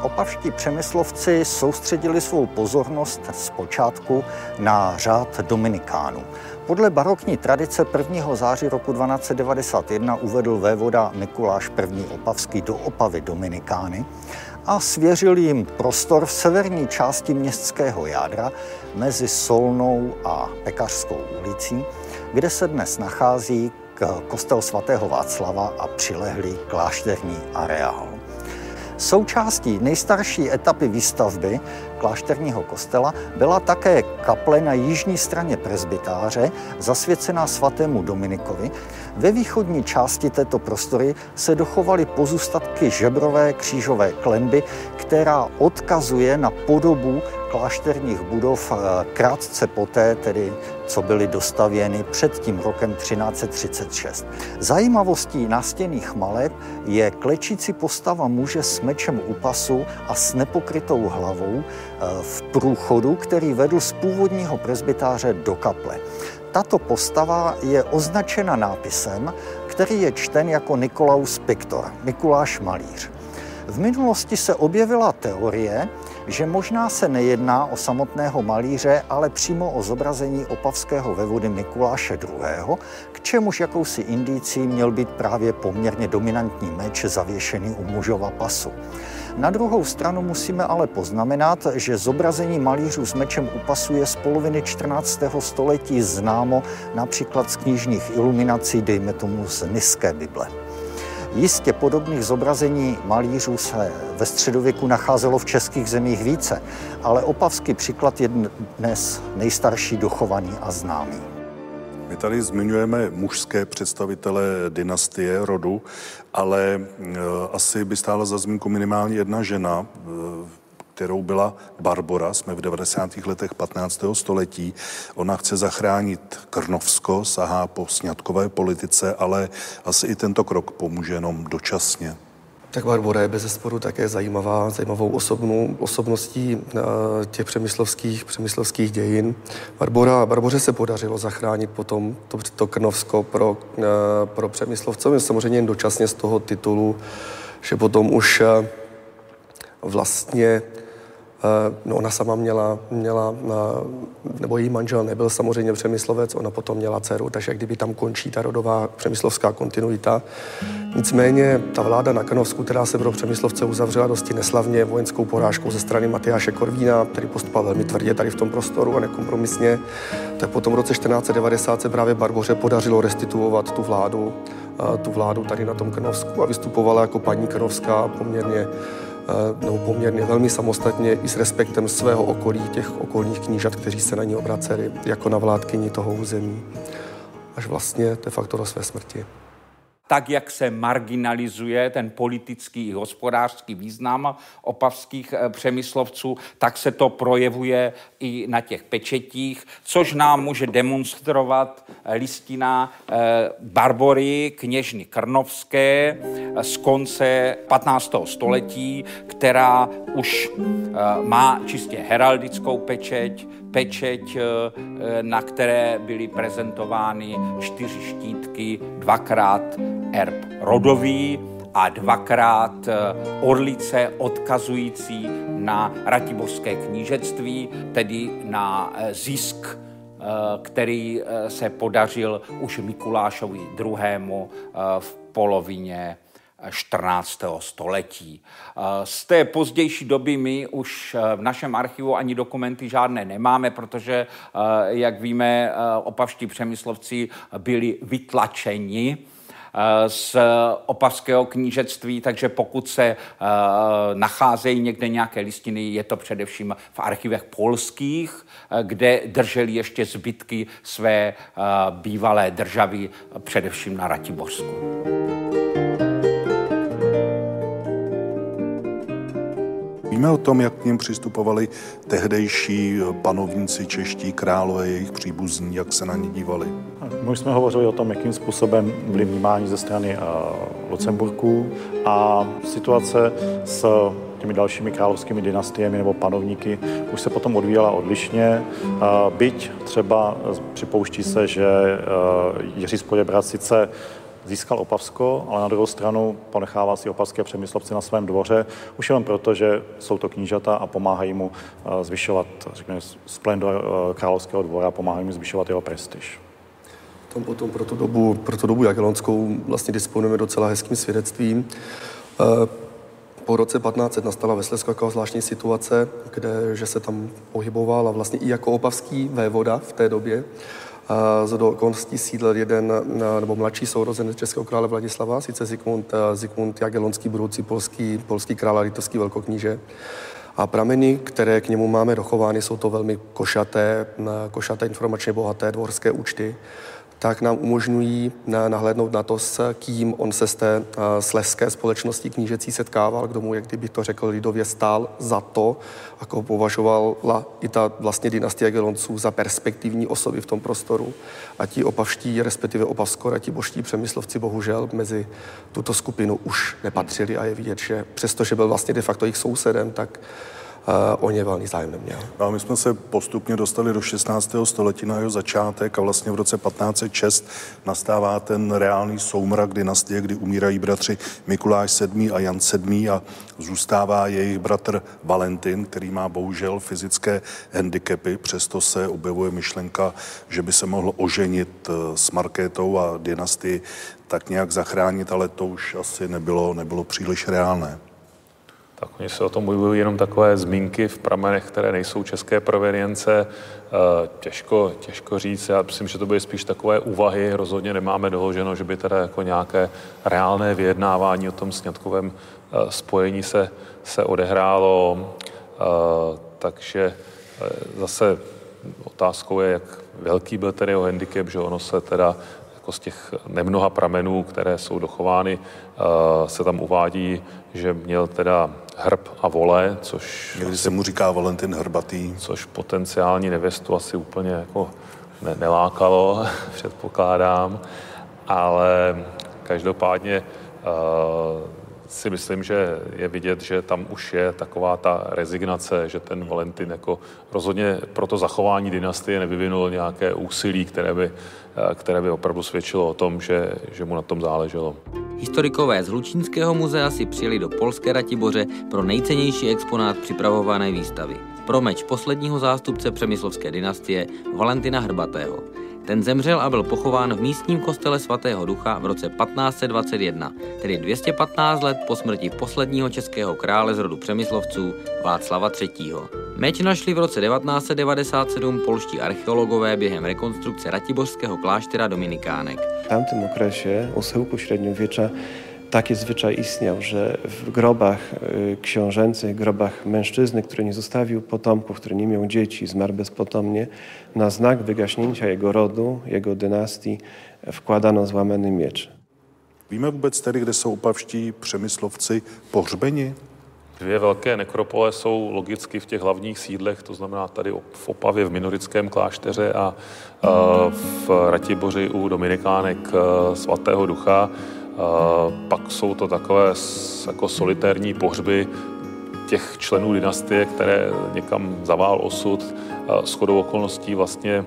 Opavští přemyslovci soustředili svou pozornost zpočátku na řád Dominikánů. Podle barokní tradice 1. září roku 1291 uvedl vévoda Mikuláš I. Opavský do Opavy Dominikány a svěřil jim prostor v severní části městského jádra mezi Solnou a Pekařskou ulicí, kde se dnes nachází kostel svatého Václava a přilehlý klášterní areál. Součástí nejstarší etapy výstavby klášterního kostela byla také kaple na jižní straně presbytáře, zasvěcená svatému Dominikovi. Ve východní části této prostory se dochovaly pozůstatky žebrové křížové klenby, která odkazuje na podobu klášterních budov eh, krátce poté, tedy co byly dostavěny před tím rokem 1336. Zajímavostí nástěnných maleb je klečící postava muže s mečem u pasu a s nepokrytou hlavou eh, v průchodu, který vedl z původního presbytáře do kaple. Tato postava je označena nápisem, který je čten jako Nikolaus Pictor, Mikuláš Malíř. V minulosti se objevila teorie, že možná se nejedná o samotného malíře, ale přímo o zobrazení opavského vevody Mikuláše II., k čemuž jakousi indicí měl být právě poměrně dominantní meč zavěšený u mužova pasu. Na druhou stranu musíme ale poznamenat, že zobrazení malířů s mečem u pasu je z poloviny 14. století známo například z knižních iluminací, dejme tomu z Niské Bible. Jistě podobných zobrazení malířů se ve středověku nacházelo v českých zemích více, ale opavský příklad je dnes nejstarší dochovaný a známý. My tady zmiňujeme mužské představitele dynastie, rodu, ale e, asi by stála za zmínku minimálně jedna žena, e, kterou byla Barbora, jsme v 90. letech 15. století. Ona chce zachránit Krnovsko, sahá po sňatkové politice, ale asi i tento krok pomůže jenom dočasně. Tak Barbora je bez zesporu také zajímavá, zajímavou osobnou, osobností uh, těch přemyslovských, přemyslovských dějin. Barbora, Barboře se podařilo zachránit potom to, to Krnovsko pro, uh, pro přemyslovce, samozřejmě jen dočasně z toho titulu, že potom už uh, vlastně Eh, no ona sama měla, měla, eh, nebo její manžel nebyl samozřejmě přemyslovec, ona potom měla dceru, takže kdyby tam končí ta rodová přemyslovská kontinuita. Nicméně ta vláda na Kanovsku, která se pro přemyslovce uzavřela dosti neslavně vojenskou porážkou ze strany Matyáše Korvína, který postupoval velmi tvrdě tady v tom prostoru a nekompromisně, tak potom v roce 1490 se právě Barboře podařilo restituovat tu vládu, eh, tu vládu tady na tom Krnovsku a vystupovala jako paní Krnovská poměrně nebo poměrně velmi samostatně i s respektem svého okolí, těch okolních knížat, kteří se na ní obraceli jako na vládkyni toho území, až vlastně de facto do své smrti tak, jak se marginalizuje ten politický i hospodářský význam opavských eh, přemyslovců, tak se to projevuje i na těch pečetích, což nám může demonstrovat eh, listina eh, Barbory, kněžny Krnovské z konce 15. století, která už má čistě heraldickou pečeť, pečeť, na které byly prezentovány čtyři štítky, dvakrát erb rodový, a dvakrát orlice odkazující na Ratiborské knížectví, tedy na zisk Eh, který eh, se podařil už Mikulášovi II. Eh, v polovině 14. století. Z té pozdější doby my už v našem archivu ani dokumenty žádné nemáme, protože, jak víme, opavští přemyslovci byli vytlačeni Eh, z opavského knížectví, takže pokud se eh, nacházejí někde nějaké listiny, je to především v archivech polských, eh, kde drželi ještě zbytky své bývalé državy, především na Ratiborsku. Víme o tom, jak k ním přistupovali tehdejší panovníci, čeští králové, jejich příbuzní, jak se na ně dívali? My jsme hovořili o tom, jakým způsobem byli vnímáni ze strany Lucemburků a situace s těmi dalšími královskými dynastiemi nebo panovníky už se potom odvíjela odlišně. Byť třeba připouští se, že Jiří Spoděbrat sice získal Opavsko, ale na druhou stranu ponechává si opavské přemyslovci na svém dvoře, už jenom proto, že jsou to knížata a pomáhají mu eh, zvyšovat, řekněme, splendor eh, královského dvora, pomáhají mu zvyšovat jeho prestiž. Tam potom pro tu dobu, pro tu dobu jagelonskou vlastně disponujeme docela hezkým svědectvím. Eh, po roce 1500 nastala ve Slesku jako zvláštní situace, kde že se tam pohyboval a vlastně i jako opavský vévoda v té době z do okolností sídl jeden nebo mladší sourozenec českého krále Vladislava, sice Zikmund, Zikmund Jagelonský, budoucí polský, polský král a litovský velkokníže. A prameny, které k němu máme dochovány, jsou to velmi košaté, košaté informačně bohaté dvorské účty tak nám umožňují nahlédnout na to, s kým on se z té sleské společnosti knížecí setkával, kdo mu, jak kdyby to řekl lidově, stál za to, jako považovala i ta vlastně dynastie Gelonců za perspektivní osoby v tom prostoru. A ti opavští, respektive opavskora, ti boští přemyslovci bohužel mezi tuto skupinu už nepatřili a je vidět, že přestože byl vlastně de facto jejich sousedem, tak o ně velmi zájem neměl. No a my jsme se postupně dostali do 16. století na jeho začátek a vlastně v roce 1506 nastává ten reálný soumrak dynastie, kdy umírají bratři Mikuláš VII a Jan VII a zůstává jejich bratr Valentin, který má bohužel fyzické handicapy, přesto se objevuje myšlenka, že by se mohl oženit eh, s Markétou a dynastii tak nějak zachránit, ale to už asi nebylo, nebylo příliš reálné. Tak oni se o tom objevují jenom takové zmínky v pramenech, které nejsou české provenience. Eh, těžko, těžko říct, já myslím, že to byly spíš takové úvahy, rozhodně nemáme doloženo, že by teda jako nějaké reálné vyjednávání o tom sňatkovém eh, spojení se, se odehrálo. Eh, takže zase otázkou je, jak velký byl tedy jeho handicap, že ono se teda jako z těch nemnoha pramenů, které jsou dochovány, se tam uvádí, že měl teda hrb a vole, což... Někdy se mu říká Valentin Hrbatý. Což potenciální nevěstu asi úplně jako ne, nelákalo, předpokládám, ale každopádně uh, si myslím, že je vidět, že tam už je taková ta rezignace, že ten Valentin jako rozhodně pro to zachování dynastie nevyvinul nějaké úsilí, které by, které by opravdu svědčilo o tom, že, že mu na tom záleželo. Historikové z Hlučínského muzea si přijeli do Polské Ratiboře pro nejcennější exponát připravované výstavy. Pro meč posledního zástupce přemyslovské dynastie Valentina Hrbatého. Ten zemřel a byl pochován v místním kostele svatého ducha v roce 1521, tedy 215 let po smrti posledního českého krále z rodu Přemyslovců Václava III. Meč našli v roce 1997 polští archeologové během rekonstrukce Ratibořského kláštera Dominikánek. V tamtym okresie, u schyłku średniowiecza, taki zwyczaj istniał, że w grobach y, książęcych, grobach mężczyzny, który nie zostawił potomków, który nie miał dzieci, zmarł bezpotomnie, na znak wygaśnięcia jego rodu, jego dynastii wkładano złamany miecz. Víme vůbec tedy, kde jsou opavští přemyslovci pohřbeni? Dvě velké nekropole jsou logicky v těch hlavních sídlech, to znamená tady v Opavě v Minorickém klášteře a v Ratiboři u Dominikánek svatého ducha. Pak jsou to takové jako solitérní pohřby těch členů dynastie, které někam zavál osud. S chodou okolností vlastně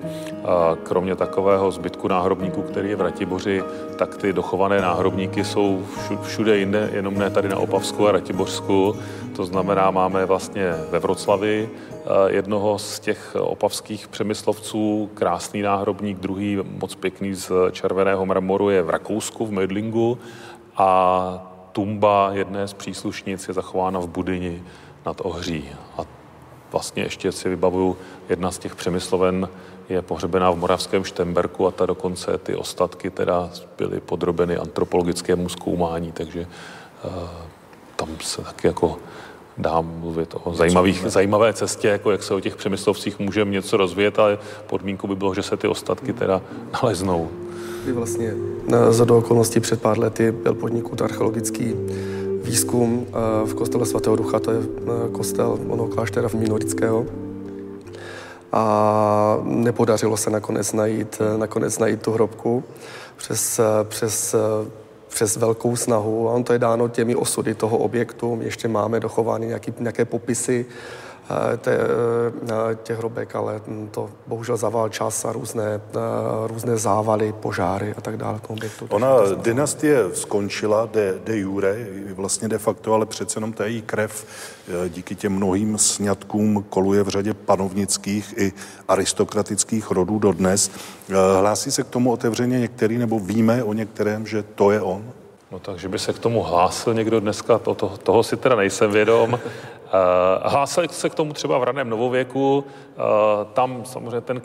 kromě takového zbytku náhrobníků, který je v Ratiboři, tak ty dochované náhrobníky jsou všude jinde, jenom ne tady na Opavsku a Ratibořsku. To znamená, máme vlastně ve Vroclavi jednoho z těch opavských přemyslovců, krásný náhrobník, druhý moc pěkný z červeného mramoru je v Rakousku, v Mödlingu a tumba jedné z příslušnic je zachována v Budyni nad Ohří. A vlastně ještě si vybavuju, jedna z těch přemysloven je pohřbená v moravském Štemberku a ta dokonce ty ostatky teda byly podrobeny antropologickému zkoumání, takže uh, tam se taky jako dá mluvit o zajímavých, zajímavé cestě, jako jak se o těch přemyslovcích můžeme něco rozvíjet, ale podmínkou by bylo, že se ty ostatky teda naleznou. Kdy vlastně za do okolností před pár lety byl podniknut archeologický výzkum eh, v kostele svatého Ducha, to je eh, kostel ono kláštera v Minorického. A nepodařilo se nakonec najít, eh, nakonec najít tu hrobku přes, přes, přes velkou snahu. A on to je dáno těmi osudy toho objektu. Ještě máme dochovány nějaký, nějaké popisy těch hrobek, ale to bohužel zavál čas a různé, různé závaly, požáry a tak dále. Objektu, Ona dynastie skončila de, de jure, vlastně de facto, ale přece jenom ta její krev díky těm mnohým sňatkům koluje v řadě panovnických i aristokratických rodů dodnes. Hlásí se k tomu otevřeně některý, nebo víme o některém, že to je on? No takže by se k tomu hlásil někdo dneska, to, to, toho si teda nejsem vědom. Uh, hlásil se k tomu třeba v raném novověku, uh, tam samozřejmě ten,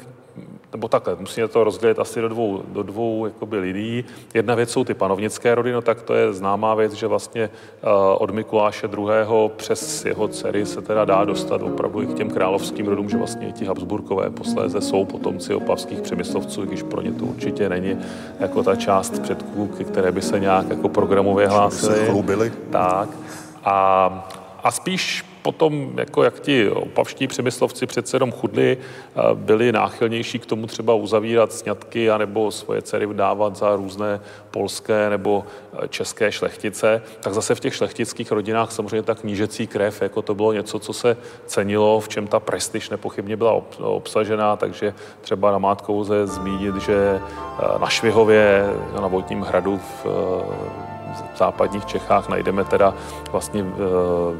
nebo takhle, musíme to rozdělit asi do dvou, do dvou jakoby lidí. Jedna věc jsou ty panovnické rody, no tak to je známá věc, že vlastně uh, od Mikuláše II. přes jeho dcery se teda dá dostat opravdu i k těm královským rodům, že vlastně ti Habsburkové posléze jsou potomci opavských přemyslovců, když pro ně to určitě není jako ta část předků, které by se nějak jako programově hlásily. Tak. A, a spíš potom, jako jak ti opavští přemyslovci přece jenom chudli, eh, byli náchylnější k tomu třeba uzavírat sňatky anebo svoje dcery dávat za různé polské nebo české šlechtice, tak zase v těch šlechtických rodinách samozřejmě ta knížecí krev, jako to bylo něco, co se cenilo, v čem ta prestiž nepochybně byla obsažená, takže třeba na Mátkou lze zmínit, že eh, na Švihově, na Vodním hradu v v západních Čechách najdeme teda vlastně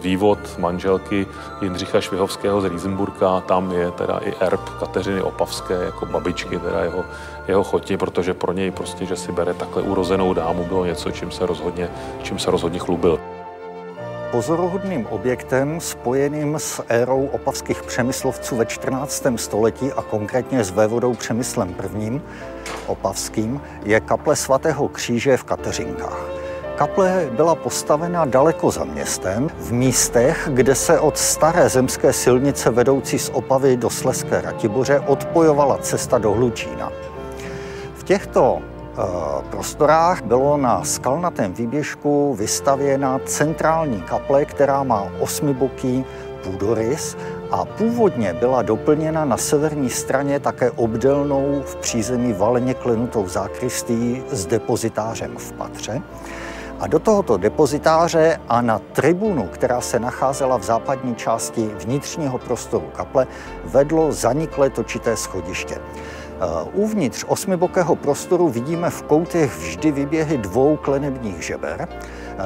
vývod manželky Jindřicha Švihovského z Riesenburka, tam je teda i erb Kateřiny Opavské jako babičky teda jeho, jeho choti, protože pro něj prostě, že si bere takhle urozenou dámu, bylo něco, se rozhodně, čím se rozhodně chlubil. Pozoruhodným objektem spojeným s érou opavských přemyslovců ve 14. století a konkrétně s vévodou Přemyslem I. opavským je kaple svatého kříže v Kateřinkách. Kaple byla postavena daleko za městem, v místech, kde se od staré zemské silnice vedoucí z Opavy do Sleské Ratiboře odpojovala cesta do Hlučína. V těchto prostorách bylo na skalnatém výběžku vystavěna centrální kaple, která má osmiboký půdorys a původně byla doplněna na severní straně také obdelnou v přízemí valeně klenutou zákristí s depozitářem v patře. A do tohoto depozitáře a na tribunu, která se nacházela v západní části vnitřního prostoru kaple, vedlo zaniklé točité schodiště. Eh, uvnitř osmibokého prostoru vidíme v koutech vždy vyběhy dvou klenebních žeber, eh,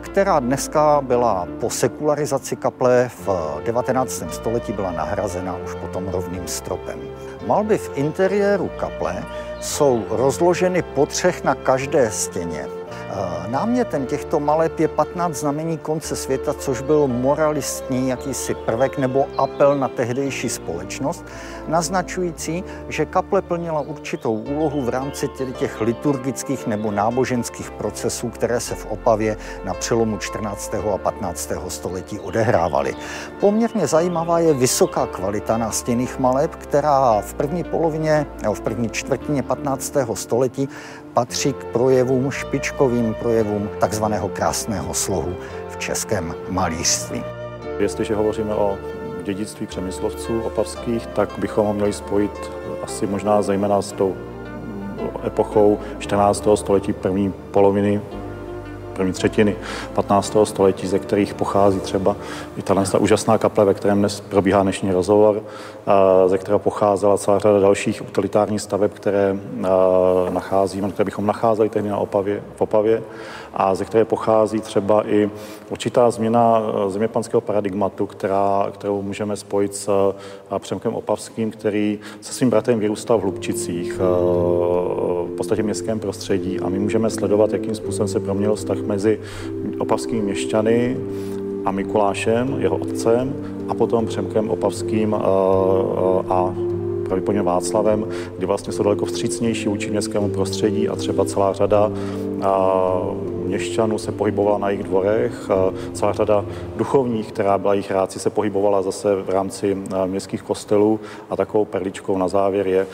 která dneska byla po sekularizaci kaple v 19. století byla nahrazena už potom rovným stropem. Malby v interiéru kaple jsou rozloženy po třech na každé stěně Námětem těchto maleb je 15 znamení konce světa, což byl moralistní jakýsi prvek nebo apel na tehdejší společnost, naznačující, že kaple plnila určitou úlohu v rámci těch liturgických nebo náboženských procesů, které se v Opavě na přelomu 14. a 15. století odehrávaly. Poměrně zajímavá je vysoká kvalita nástěnných maleb, která v první polovině nebo v první čtvrtině 15. století patří k projevům, špičkovým projevům takzvaného krásného slohu v českém malířství. Jestliže hovoříme o dědictví přemyslovců opavských, tak bychom ho měli spojit asi možná zejména s tou epochou 14. století první poloviny první třetiny 15. století, ze kterých pochází třeba i ta úžasná kaple, ve kterém dnes probíhá dnešní rozhovor, ze kterého pocházela celá řada dalších utilitárních staveb, které nacházíme, které bychom nacházeli tehdy na Opavě, v Opavě a ze které pochází třeba i určitá změna zeměpanského paradigmatu, která, kterou můžeme spojit s Přemkem Opavským, který se svým bratrem vyrůstal v Hlubčicích, v podstatě městském prostředí. A my můžeme sledovat, jakým způsobem se proměnil vztah mezi opavskými měšťany a Mikulášem, jeho otcem, a potom Přemkem Opavským a pravděpodobně Václavem, kdy vlastně jsou daleko vstřícnější vůči městskému prostředí a třeba celá řada měšťanů se pohybovala na jejich dvorech, celá řada duchovních, která byla jejich ráci, se pohybovala zase v rámci městských kostelů. A takovou perličkou na závěr je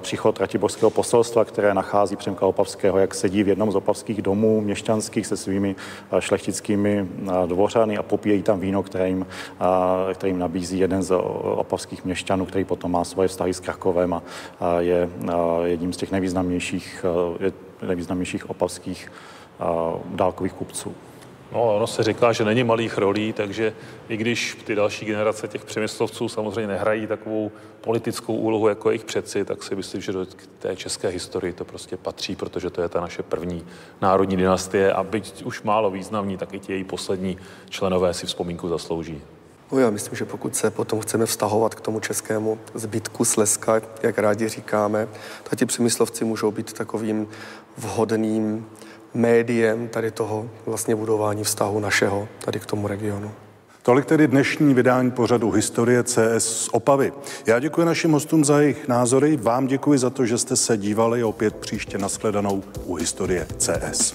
příchod Ratiborského poselstva, které nachází Přemka Opavského, jak sedí v jednom z opavských domů měšťanských se svými šlechtickými dvořany a popíjejí tam víno, které jim nabízí jeden z opavských měšťanů, který potom má svoje vztahy s Krakovem a je jedním z těch nejvýznamnějších, nejvýznamnějších opavských dálkových kupců. No, ono se říká, že není malých rolí, takže i když ty další generace těch přemyslovců samozřejmě nehrají takovou politickou úlohu jako jejich předci, tak si myslím, že do té české historii to prostě patří, protože to je ta naše první národní dynastie a byť už málo významní, tak i ti její poslední členové si vzpomínku zaslouží. No já myslím, že pokud se potom chceme vztahovat k tomu českému zbytku Slezska, jak rádi říkáme, tak ti přemyslovci můžou být takovým vhodným médiem tady toho vlastně budování vztahu našeho tady k tomu regionu. Tolik tedy dnešní vydání pořadu Historie CS z Opavy. Já děkuji našim hostům za jejich názory, vám děkuji za to, že jste se dívali opět příště nashledanou u Historie CS.